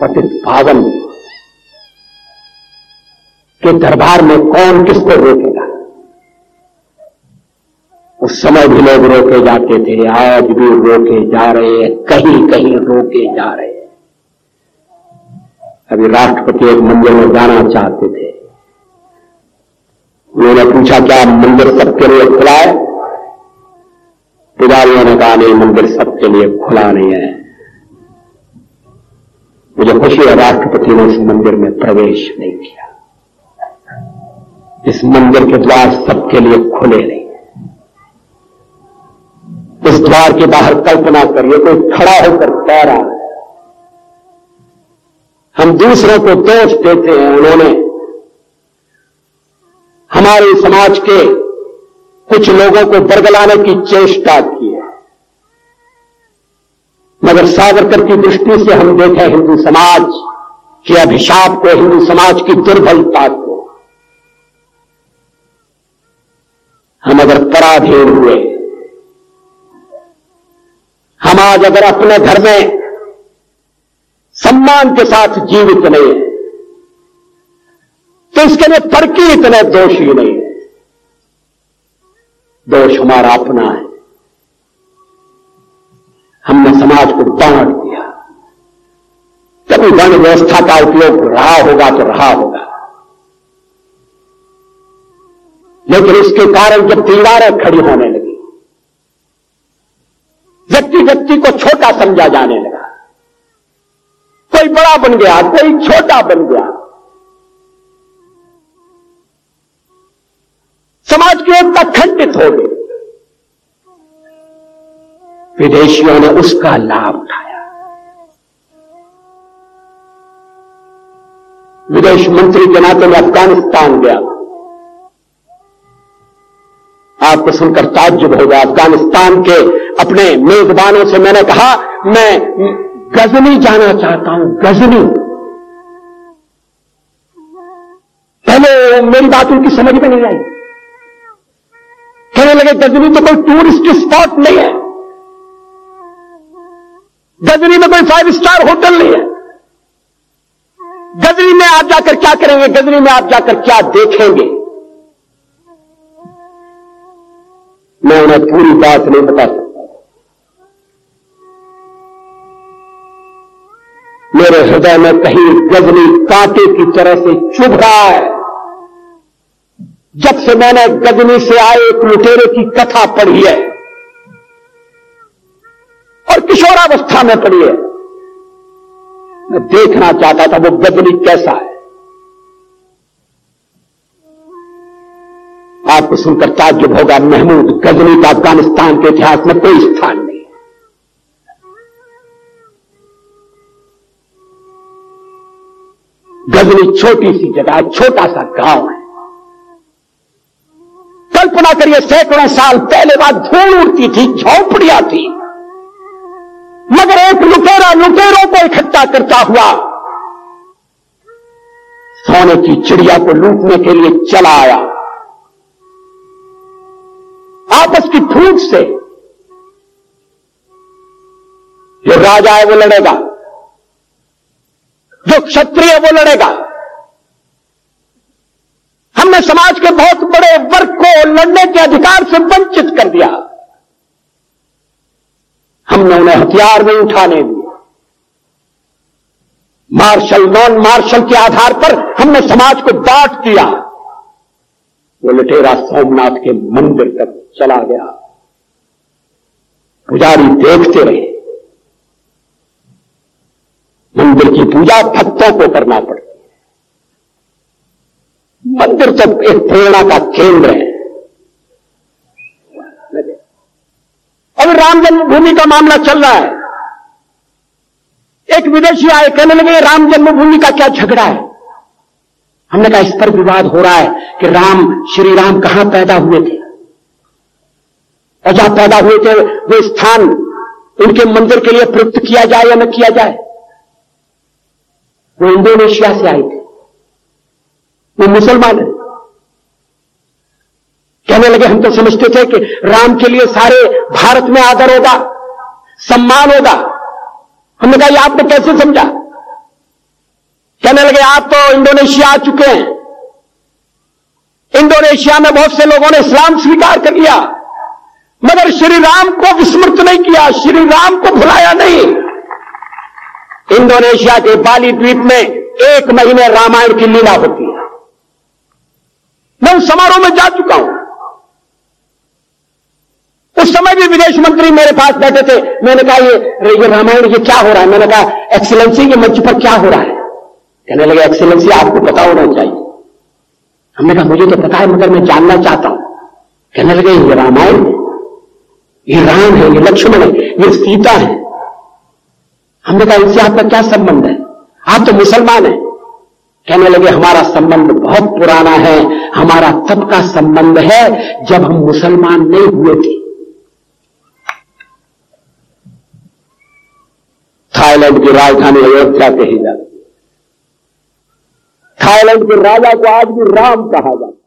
पतित पावन के दरबार में कौन किसको रोकेगा? उस समय भी लोग रोके जाते थे, आज भी रोके जा रहे हैं, कहीं कहीं रोके जा रहे हैं। अभी राष्ट्रपति एक मंदिर में जाना चाहते थे। उन्होंने पूछा, क्या मंदिर सबके लिए खुला है? पुजारियों ने कहा, नहीं, मंदिर सबके लिए खुला नहीं है। मुझे खुशी है राष्ट्रपति ने इस मंदिर में प्रवेश नहीं किया। इस मंदिर के द्वार सबके लिए खुले नहीं। इस द्वार के बाहर कल्पना करिए कोई खड़ा होकर है। हम दूसरों को दोष देते हैं, उन्होंने हमारे समाज के कुछ लोगों को बरगलाने की चेष्टा की मगर सावरकर की दृष्टि से हम देखें हिंदू समाज के अभिशाप को, हिंदू समाज की दुर्बलता को। हम अगर पराधीन हुए, हम आज अगर अपने घर में सम्मान के साथ जीवित नहीं तो इसके लिए फर्की इतने दोषी नहीं। दोष हमारा अपना है। हमने समाज को बांट दिया। कभी वर्ण व्यवस्था का उपयोग रहा होगा तो रहा होगा। लेकिन इसके कारण जब दीवारें खड़ी होने लगी, व्यक्ति व्यक्ति को छोटा समझा जाने लगा। कोई बड़ा बन गया, कोई छोटा बन गया। समाज की एकता खंडित हो गई। विदेशियों ने उसका लाभ उठाया। विदेश मंत्री के नाते में अफ़गानिस्तान गया। आपको सुनकर ताज्जुब होगा अफ़गानिस्तान के अपने मेजबानों से। मैंने कहा, मैं गजनी जाना चाहता हूँ, गजनी। पहले मेरी बात उनकी समझ में नहीं आई। कहने लगे, गजनी तो कोई टूरिस्ट स्पॉट नहीं है। गजनी में कोई फाइव स्टार होटल नहीं है। गजनी में आप जाकर क्या करेंगे? गजनी में आप जाकर क्या देखेंगे? मैं उन्हें पूरी बात नहीं बता सकता। मेरे हृदय में कहीं गजनी कांटे की तरह से चुभ रहा है। जब से मैंने गजनी से आए, एक लुटेरे की कथा पढ़ी है और किशोरावस्था में पड़ी है मैं देखना चाहता था वो गजनी कैसा है। आपको सुनकर ताज्जुब होगा, महमूद गजनी का अफ़गानिस्तान के इतिहास में कोई स्थान नहीं। गजनी छोटी सी जगह, छोटा सा गाँव है। कल्पना करिए, सैकड़ों साल पहले बात धूल उड़ती थी, झोंपड़ियाँ थी। एक लुटेरा, लुटेरों को इकट्ठा करता हुआ सोने की चिड़िया को लूटने के लिए चला आया। आपस की फूट से जो राजा है वो लड़ेगा, जो क्षत्रिय है वो लड़ेगा। हमने समाज के बहुत बड़े वर्ग को लड़ने के अधिकार से वंचित कर दिया। हमने उन्हें हथियार नहीं उठाने दिए। मार्शल नॉन मार्शल के आधार पर हमने समाज को बांट दिया। वो लुटेरा सोमनाथ के मंदिर तक चला गया। पुजारी देखते रहे। मंदिर की पूजा भक्तों को करना पड़ती है। मंदिर तो एक प्रेरणा का केंद्र है राम जन्मभूमि का मामला चल रहा है। एक विदेशी आए, कहने लगे राम जन्मभूमि का क्या झगड़ा है? हमने कहा, इस पर विवाद हो रहा है कि राम, श्री राम कहाँ पैदा हुए थे। और जहाँ पैदा हुए थे, वो स्थान उनके मंदिर के लिए प्रयुक्त किया जाए या न किया जाए? वो इंडोनेशिया से आए थे। वो मुसलमान है। कहने लगे, हम तो समझते थे कि राम के लिए सारे भारत में आदर होगा, सम्मान होगा। हमने कहा, ये आपने कैसे समझा? कहने लगे, आप तो इंडोनेशिया आ चुके हैं। इंडोनेशिया में बहुत से लोगों ने इस्लाम स्वीकार कर लिया, मगर श्री राम को विस्मृत नहीं किया, श्री राम को भुलाया नहीं। इंडोनेशिया के बाली द्वीप में एक महीने रामायण की लीला होती है। मैं उस समारोह में जा चुका हूँ उस समय भी विदेश मंत्री मेरे पास बैठे थे। मैंने कहा, ये ये रामायण, ये क्या हो रहा है? मैंने कहा, एक्सीलेंसी के मंच पर क्या हो रहा है? कहने लगे, एक्सीलेंसी, आपको पता होना चाहिए। हमने कहा, मुझे तो पता है, मगर मैं जानना चाहता हूँ। कहने लगे, ये रामायण, ये राम है, ये लक्ष्मण है, ये सीता है। हमने कहा, इनसे आपका क्या संबंध है? आप तो मुसलमान हैं। कहने लगे, हमारा संबंध बहुत पुराना है, हमारा तब का संबंध है जब हम मुसलमान नहीं हुए थे। थाईलैंड की राजधानी अयोध्या कही जाती है। थाईलैंड के राजा को आज भी राम कहा जाता